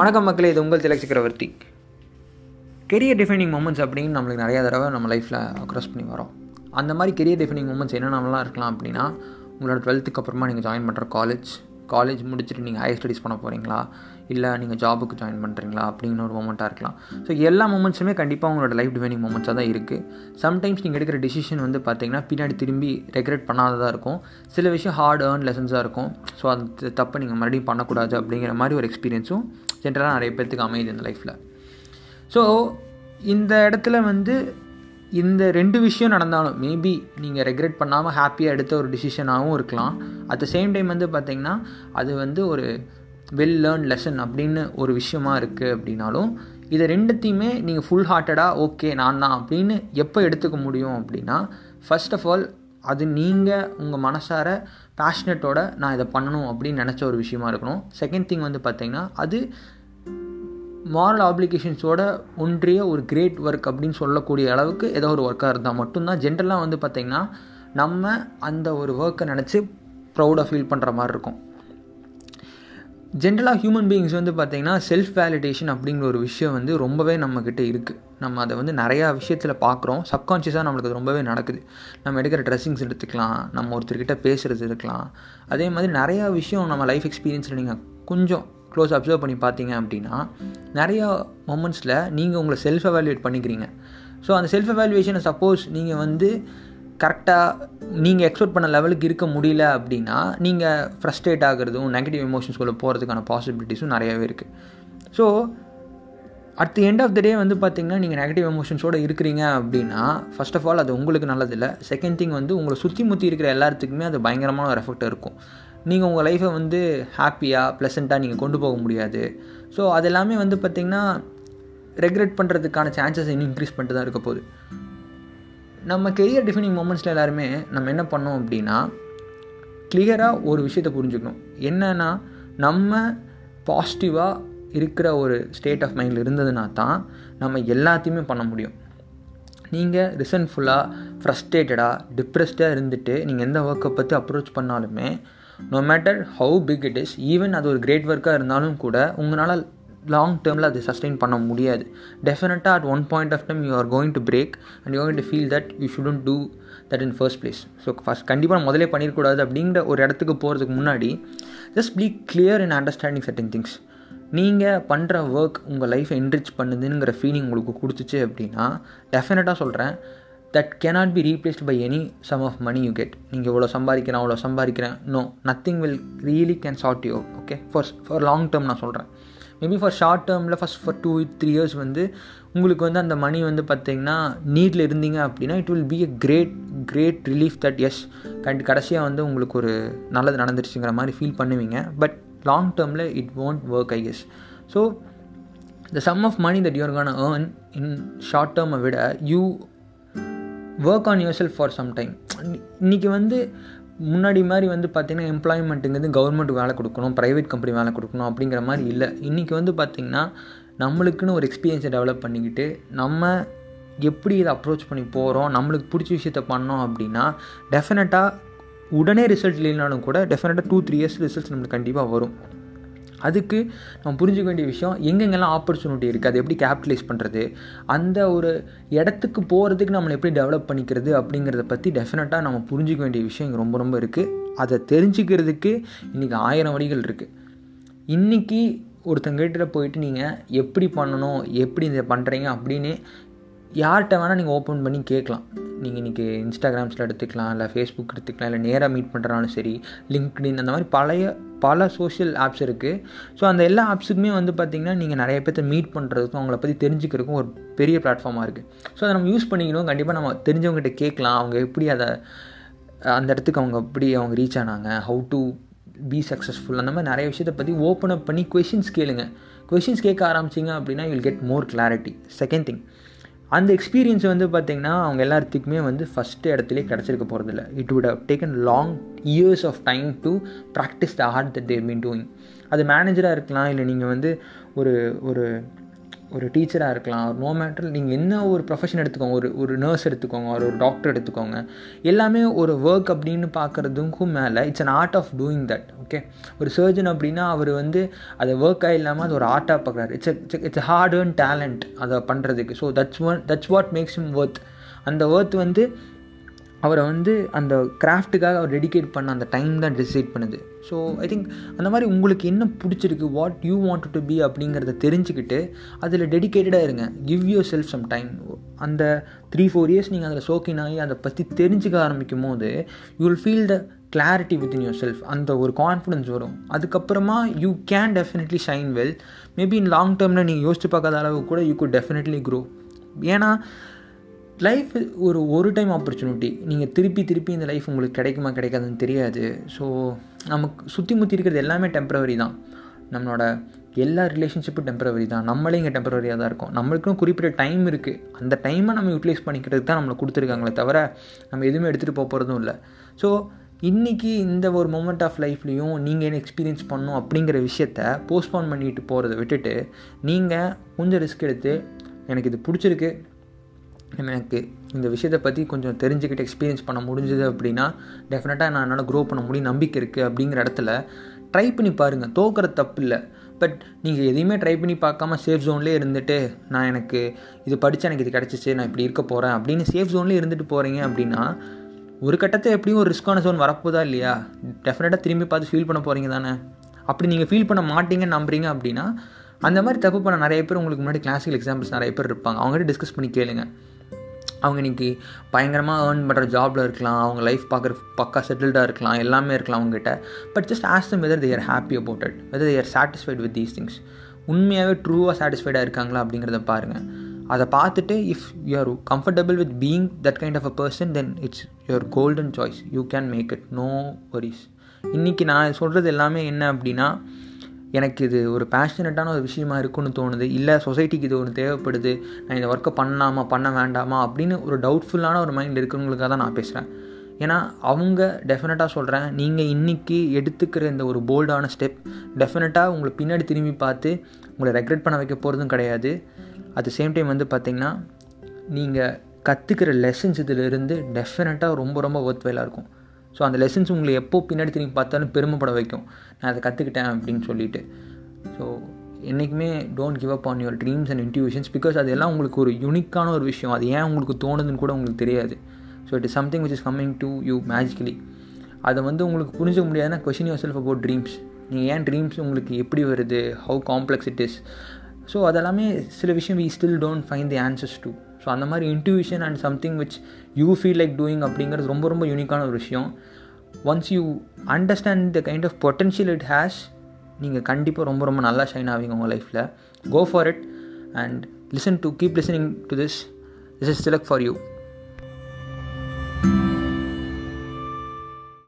வணக்கம் மக்களே இது உங்கள் திலக் சக்கரவர்த்தி. கெரியர் டிஃபைனிங் மூமெண்ட்ஸ் அப்படின்னு நம்மளுக்கு நிறையா தடவை நம்ம லைஃப்பில் க்ராஸ் பண்ணி வரோம் அந்த மாதிரி கெரியர் டிஃபைனிங் மூமெண்ட்ஸ் என்னென்னலாம் இருக்கலாம் அப்படின்னா உங்களோட டுவெல்த்துக்கு அப்புறமா நீங்கள் ஜாயின் பண்ணுற காலேஜ் காலேஜ் முடிச்சுட்டு நீங்கள் ஹையர் ஸ்டடீஸ் பண்ண போகிறீங்களா இல்லை நீங்கள் ஜாபுக்கு ஜாயின் பண்ணுறீங்களா அப்படின்னு ஒரு மூமெண்ட்டாக இருக்கலாம். ஸோ எல்லா மூமெண்ட்ஸுமே கண்டிப்பாக உங்களோட லைஃப் டிவைனிங் மூமெண்ட்ஸாக தான் இருக்குது சம்டைம்ஸ் நீங்கள் எடுக்கிற டிசிஷன் வந்து பார்த்தீங்கன்னா பின்னாடி திரும்பி ரெக்ரெட் பண்ணாததாக இருக்கும். சில விஷயம் ஹார்ட் ஏர்ன் லெசன்ஸாக இருக்கும். ஸோ அந்த தப்பை நீங்கள் மறுபடியும் பண்ணக்கூடாது அப்படிங்கிற மாதிரி ஒரு எக்ஸ்பீரியன்ஸும் ஜென்ரலாக நிறைய பேர்த்துக்கு அமையுது இந்த லைஃப்பில் ஸோ இந்த இடத்துல வந்து இந்த ரெண்டு விஷயம் நடந்தாலும் மேபி நீங்கள் ரெக்ரெட் பண்ணாமல் ஹாப்பியாக எடுத்த ஒரு டிசிஷனாகவும் இருக்கலாம். அட் த சேம் டைம் வந்து பார்த்திங்கன்னா அது வந்து ஒரு வெல் லேர்ன் லெசன் அப்படின்னு ஒரு விஷயமா இருக்குது அப்படின்னாலும் இதை ரெண்டுத்தையுமே நீங்கள் ஃபுல் ஹார்ட்டடாக ஓகே நான் தான் அப்படின்னு எப்போ எடுத்துக்க முடியும் அப்படின்னா ஃபர்ஸ்ட் ஆஃப் ஆல் அது நீங்கள் உங்கள் மனசார பேஷனட்டோட நான் இதை பண்ணணும் அப்படின்னு நினச்ச ஒரு விஷயமா இருக்கணும். செகண்ட் திங் வந்து பார்த்திங்கன்னா அது மாரல் ஆப்ளிகேஷன்ஸோட ஒன்றிய ஒரு கிரேட் ஒர்க் அப்படின்னு சொல்லக்கூடிய அளவுக்கு ஏதோ ஒரு ஒர்க்காக இருந்தால் மட்டும்தான். ஜென்ரலாக வந்து பார்த்திங்கன்னா நம்ம அந்த ஒரு ஒர்க்கை நினச்சி ப்ரௌடாக ஃபீல் பண்ணுற மாதிரி இருக்கும். ஜென்ரலாக ஹியூமன் பீயிங்ஸ் வந்து பார்த்திங்கன்னா செல்ஃப் வேலிடேஷன் அப்படிங்கிற ஒரு விஷயம் வந்து ரொம்பவே நம்மக்கிட்ட இருக்குது நம்ம அதை வந்து நிறையா விஷயத்தில் பார்க்குறோம் சப்கான்ஷியஸாக நம்மளுக்கு அது ரொம்பவே நடக்குது. நம்ம எடுக்கிற ட்ரெஸ்ஸிங்ஸ் எடுத்துக்கலாம். நம்ம ஒருத்தர்கிட்ட பேசுகிறது இருக்கலாம் அதே மாதிரி நிறையா விஷயம் நம்ம லைஃப் எக்ஸ்பீரியன்ஸில் நீங்கள் கொஞ்சம் க்ளோஸ் அப்சர்வ் பண்ணி பார்த்தீங்க அப்படின்னா நிறையா மொமெண்ட்ஸில் நீங்கள் உங்களை செல்ஃப் எவாலுவேட் பண்ணிக்கிறீங்க. ஸோ அந்த செல்ஃப் எவாலுவேஷனை சப்போஸ் நீங்கள் வந்து கரெக்டாக நீங்கள் எக்ஸ்பெக்ட் பண்ண லெவலுக்கு இருக்க முடியல அப்படின்னா நீங்கள் ஃப்ரஸ்ட்ரேட் ஆகிறதும் நெகட்டிவ் எமோஷன்ஸ்குள்ளே போகிறதுக்கான பாசிபிலிட்டிஸும் நிறையாவே இருக்குது so at the end of the day வந்து பார்த்திங்கன்னா நீங்கள் நெகட்டிவ் எமோஷன்ஸோடு இருக்கிறீங்க அப்படின்னா ஃபஸ்ட் ஆஃப் ஆல் அது உங்களுக்கு நல்லதில்லை. செகண்ட் திங் வந்து உங்களை சுற்றி முற்றி இருக்கிற எல்லாத்துக்குமே அது பயங்கரமான ஒரு எஃபெக்ட் இருக்கும். நீங்கள் உங்கள் லைஃப்பை வந்து ஹாப்பியாக ப்ளசண்ட்டாக நீங்கள் கொண்டு போக முடியாது. ஸோ அது எல்லாமே வந்து பார்த்திங்கன்னா ரெக்ரெட் பண்ணுறதுக்கான சான்சஸ் இன்னும் இன்க்ரீஸ் பண்ணிட்டு தான் இருக்க போகுது. நம்ம கெரியர் டிஃபைனிங் மூமெண்ட்ஸில் எல்லாருமே நம்ம என்ன பண்ணோம் அப்படின்னா கிளியராக ஒரு விஷயத்தை புரிஞ்சுக்கணும். என்னென்னா நம்ம பாசிட்டிவாக இருக்கிற ஒரு ஸ்டேட் ஆஃப் மைண்டில் இருந்ததுனா தான் நம்ம எல்லாத்தையுமே பண்ண முடியும். நீங்கள் ரிசன்ஃபுல்லாக ஃப்ரஸ்ட்ரேட்டடாக டிப்ரெஸ்டாக இருந்துட்டு நீங்கள் எந்த ஒர்க்கை பற்றி அப்ரோச் பண்ணாலுமே no matter how big it is even அது ஒரு கிரேட் ஒர்க்காக இருந்தாலும் கூட உங்களால் லாங் டேர்மில் அது சஸ்டெயின் பண்ண முடியாது. டெஃபினட்டாக at one point of time you are going to break and you going to feel that you shouldn't do that in first place so first கண்டிப்பாக முதலே பண்ணிடக்கூடாது அப்படிங்கிற ஒரு இடத்துக்கு போகிறதுக்கு முன்னாடி just be clear in understanding certain things நீங்கள் பண்ணுற ஒர்க் உங்கள் லைஃப்பை என்ரிச் பண்ணுதுங்கிற ஃபீலிங் உங்களுக்கு கொடுத்துச்சு அப்படின்னா டெஃபினட்டாக சொல்கிறேன் that cannot be replaced by any sum of money you get நீங்கள் இவ்வளோ சம்பாதிக்கிறேன் அவ்வளோ சம்பாதிக்கிறேன். No nothing will really can sort you okay for for long term நான் சொல்கிறேன் மேபி ஃபார் ஷார்ட் டேர்மில் first for two three years வந்து உங்களுக்கு வந்து அந்த மணி வந்து பார்த்தீங்கன்னா நீட்டில் இருந்தீங்க அப்படின்னா it will be a great great relief that is kind கடைசியாக வந்து உங்களுக்கு ஒரு நல்லது நடந்துருச்சுங்கிற மாதிரி ஃபீல் பண்ணுவீங்க. பட் லாங் டேர்மில் it won't work I guess so the sum of money that you're can earn in short டேர்மை விட you work on yourself for some time இன்றைக்கி வந்து முன்னாடி மாதிரி வந்து பார்த்திங்கன்னா எம்ப்ளாய்மெண்ட்டுங்கிறது கவர்மெண்ட் வேலை கொடுக்கணும் ப்ரைவேட் கம்பெனி வேலை கொடுக்கணும் அப்படிங்கிற மாதிரி இல்லை. இன்றைக்கி வந்து பார்த்திங்கன்னா நம்மளுக்குன்னு ஒரு எக்ஸ்பீரியன்ஸை டெவலப் பண்ணிக்கிட்டு நம்ம எப்படி இதை அப்ரோச் பண்ணி போகிறோம் நம்மளுக்கு பிடிச்ச விஷயத்த பண்ணோம் அப்படின்னா டெஃபினட்டாக உடனே ரிசல்ட் இல்லைனாலும் கூட டெஃபினட்டாக டூ த்ரீ இயர்ஸ் ரிசல்ட்ஸ் நம்மளுக்கு கண்டிப்பாக வரும். அதுக்கு நம்ம புரிஞ்சுக்க வேண்டிய விஷயம் எங்கெங்கெல்லாம் ஆப்பர்ச்சுனிட்டி இருக்குது அதை எப்படி கேபிட்டலைஸ் பண்ணுறது அந்த ஒரு இடத்துக்கு போகிறதுக்கு நம்மளை எப்படி டெவலப் பண்ணிக்கிறது அப்படிங்கிறத பற்றி டெஃபினட்டாக நம்ம புரிஞ்சிக்க வேண்டிய விஷயம் இங்கே ரொம்ப ரொம்ப இருக்குது அதை தெரிஞ்சுக்கிறதுக்கு இன்றைக்கி ஆயிரம் வழிகள் இருக்குது இன்றைக்கி ஒருத்தங்கிட்ட போயிட்டு நீங்கள் எப்படி பண்ணணும் எப்படி இதை பண்ணுறீங்க அப்படின்னு யார்கிட்ட வேணால் நீங்கள் ஓப்பன் பண்ணி கேட்கலாம். நீங்கள் இன்றைக்கி இன்ஸ்டாகிராம்ஸில் எடுத்துக்கலாம் இல்லை ஃபேஸ்புக் எடுத்துக்கலாம் இல்லை நேராக மீட் பண்ணுறனாலும் சரி லிங்க்டின் அந்த மாதிரி பழைய பல சோஷியல் ஆப்ஸ் இருக்குது ஸோ அந்த எல்லா ஆப்ஸுக்குமே வந்து பார்த்திங்கன்னா நீங்கள் நிறைய பேர்த்த மீட் பண்ணுறதுக்கும் அவங்கள பற்றி தெரிஞ்சுக்கிறதுக்கும் ஒரு பெரிய பிளாட்ஃபார்மாக இருக்குது ஸோ அதை நம்ம யூஸ் பண்ணிக்கணும். கண்டிப்பாக நம்ம தெரிஞ்சவங்ககிட்ட கேட்கலாம். அவங்க எப்படி அதை அந்த இடத்துக்கு அவங்க எப்படி அவங்க ரீச் ஆனாங்க ஹவு டு பி சக்ஸஸ்ஃபுல் அந்த மாதிரி நிறைய விஷயத்தை பற்றி ஓப்பன் அப் பண்ணி கொஷின்ஸ் கேளுங்க. கொஷின்ஸ் கேட்க ஆரம்பிச்சிங்க அப்படின்னா you'll get more clarity second thing அந்த எக்ஸ்பீரியன்ஸ் வந்து பார்த்திங்கன்னா அவங்க எல்லாத்துக்குமே வந்து ஃபஸ்ட்டு இடத்துலேயே கிடச்சிருக்க போகிறதில்ல it would have taken long years of time to practise the art that there mean doing அது மேனேஜராக இருக்கலாம் இல்லை நீங்கள் வந்து ஒரு ஒரு ஒரு டீச்சராக இருக்கலாம். ஒரு நோ மேட்டர் நீங்கள் என்ன ஒரு ப்ரொஃபஷன் எடுத்துக்கோங்க ஒரு ஒரு நர்ஸ் எடுத்துக்கோங்க ஒரு ஒரு டாக்டர் எடுத்துக்கோங்க எல்லாமே ஒரு ஒர்க் அப்படின்னு பார்க்குறதுக்கும் மேலே it's an art of doing that okay ஒரு சர்ஜன் அப்படின்னா அவர் வந்து அதை ஒர்க்காக இல்லாமல் அது ஒரு ஆர்ட்டாக பார்க்குறாரு. It's it's hard and talent அதை பண்ணுறதுக்கு so that's one that's what makes him worth அந்த ஒர்த் வந்து அவரை வந்து அந்த கிராஃப்ட்டுக்காக அவர் டெடிகேட் பண்ண அந்த டைம் தான் டிசைட் பண்ணுது. ஸோ ஐ திங்க் அந்த மாதிரி உங்களுக்கு என்ன பிடிச்சிருக்கு? What you want to be அப்படிங்கிறத தெரிஞ்சுக்கிட்டு அதில் டெடிக்கேட்டடாக இருங்க. Give yourself some time அந்த த்ரீ ஃபோர் இயர்ஸ் நீங்கள் அதில் சோக்கின் ஆகி அதை பற்றி தெரிஞ்சுக்க ஆரம்பிக்கும் போது you will feel the clarity within yourself அந்த ஒரு கான்ஃபிடன்ஸ் வரும். அதுக்கப்புறமா you can definitely shine well maybe in long டேர்மில் நீங்கள் யோசிச்சு பார்க்காத அளவுக்கு கூட யூ குட் டெஃபினெட்லி க்ரோ ஏன்னா லைஃப் ஒரு ஒரு டைம் ஆப்பர்ச்சுனிட்டி நீங்கள் திருப்பி திருப்பி இந்த லைஃப் உங்களுக்கு கிடைக்குமா கிடைக்காதுன்னு தெரியாது. ஸோ நமக்கு சுற்றி முற்றி இருக்கிறது எல்லாமே டெம்பரவரி தான். நம்மளோட எல்லா ரிலேஷன்ஷிப்பும் டெம்பரவரி தான். நம்மளே இங்கே டெம்பரவரியாக தான் இருக்கும். நம்மளுக்கும் குறிப்பிட்ட டைம் இருக்குது அந்த டைமை நம்ம யூட்டிலைஸ் பண்ணிக்கிறதுக்கு தான் நம்மளை கொடுத்துருக்காங்களே தவிர நம்ம எதுவுமே எடுத்துகிட்டு போக போகிறதும் இல்லை. ஸோ இன்றைக்கி இந்த ஒரு மூமெண்ட் ஆஃப் லைஃப்லேயும் நீங்கள் என்ன எக்ஸ்பீரியன்ஸ் பண்ணணும் அப்படிங்கிற விஷயத்த போஸ்ட்போன் பண்ணிட்டு போகிறத விட்டுட்டு நீங்கள் கொஞ்சம் ரிஸ்க் எடுத்து எனக்கு இது பிடிச்சிருக்கு எனக்கு இந்த விஷயத்தை பற்றி கொஞ்சம் தெரிஞ்சுக்கிட்டு எக்ஸ்பீரியன்ஸ் பண்ண முடிஞ்சது அப்படின்னா டெஃபினட்டாக நான் என்னால் க்ரோ பண்ண முடியும் நம்பிக்கை இருக்குது அப்படிங்கிற இடத்துல ட்ரை பண்ணி பாருங்கள் தோக்கிற தப்பு இல்லை பட் நீங்கள் எதையுமே ட்ரை பண்ணி பார்க்காம சேஃப் ஜோன்லேயே இருந்துட்டு நான் எனக்கு இது படித்தா எனக்கு இது கிடச்சிச்சு நான் இப்படி இருக்க போகிறேன் அப்படின்னு சேஃப் ஜோன்லேயே இருந்துட்டு போகிறீங்க அப்படின்னா ஒரு கட்டத்தை எப்படியும் ஒரு ரிஸ்க்கான ஜோன் வரப்போதா இல்லையா? டெஃபினட்டாக திரும்பி பார்த்து ஃபீல் பண்ண போகிறீங்க தானே? அப்படி நீங்கள் ஃபீல் பண்ண மாட்டீங்கன்னு நம்புறீங்க அப்படின்னா அந்த மாதிரி தப்பு பண்ண நிறைய பேர் உங்களுக்கு முன்னாடி கிளாசிக்கல் எக்ஸாம்பிள்ஸ் நிறைய பேர் இருப்பாங்க. அவங்ககிட்ட டிஸ்கஸ் பண்ணி கேளுங்க. அவங்க இன்றைக்கி பயங்கரமாக ஏர்ன் பண்ணுற ஜாபில் இருக்கலாம். அவங்க லைஃப் பார்க்குற பக்கா செட்டில்டாக இருக்கலாம். எல்லாமே இருக்கலாம் அவங்ககிட்ட but just ask them whether they're happy about it whether they're satisfied with these things உண்மையாகவே ட்ரூவாக சாட்டிஸ்ஃபைடாக இருக்காங்களா அப்படிங்கிறத பாருங்கள் அதை பார்த்துட்டு if you are comfortable with being that kind of a person then it's your golden choice you can make it no worries இன்றைக்கி நான் சொல்கிறது எல்லாமே என்ன அப்படின்னா எனக்கு இது ஒரு பேஷனட்டான ஒரு விஷயமா இருக்குன்னு தோணுது. இல்லை சொசைட்டிக்கு இது ஒன்று தேவைப்படுது. நான் இந்த ஒர்க்கை பண்ணலாமா பண்ண வேண்டாமா அப்படின்னு ஒரு டவுட்ஃபுல்லான ஒரு மைண்ட் இருக்கிறவங்களுக்காக தான் நான் பேசுகிறேன் ஏன்னா அவங்க டெஃபினட்டாக சொல்கிறேன் நீங்கள் இன்றைக்கி எடுத்துக்கிற இந்த ஒரு போல்டான ஸ்டெப் டெஃபினட்டாக உங்களை பின்னாடி திரும்பி பார்த்து உங்களை ரெக்ரெட் பண்ண வைக்க போகிறதும் கிடையாது. அட் த சேம் டைம் வந்து பார்த்திங்கன்னா நீங்கள் கற்றுக்கிற லெசன்ஸ் இதிலிருந்து டெஃபினட்டாக ரொம்ப ரொம்ப ஒர்த் வேலாக இருக்கும். ஸோ அந்த லெசன்ஸ் உங்களை எப்போ பின்னாடி திரும்பி பார்த்தாலும் பெருமைப்பட வைக்கும். நான் அதை கற்றுக்கிட்டேன் அப்படின்னு சொல்லிட்டு. ஸோ என்றைக்குமே don't give up on your dreams and intuitions because அது எல்லாம் உங்களுக்கு ஒரு யூனிக்கான ஒரு விஷயம். அது ஏன் உங்களுக்கு தோணுதுன்னு கூட உங்களுக்கு தெரியாது. So it is something which is coming to you magically அதை வந்து உங்களுக்கு புரிஞ்சுக்க முடியாதுன்னா question yourself about dreams நீங்கள் ஏன் ட்ரீம்ஸ் உங்களுக்கு எப்படி வருது? How complex it is so அதெல்லாமே சில விஷயம் we still don't find the answers to so அந்த மாதிரி intuition and something which you feel like doing அப்படிங்கிறது ரொம்ப ரொம்ப யூனிக்கான ஒரு விஷயம். Once you understand the kind of potential it has நீங்கள் கண்டிப்பாக ரொம்ப ரொம்ப நல்லா ஷைன் ஆவீங்க உங்கள் லைஃப்பில் go for it and listen to keep listening to this this is சிலக் for you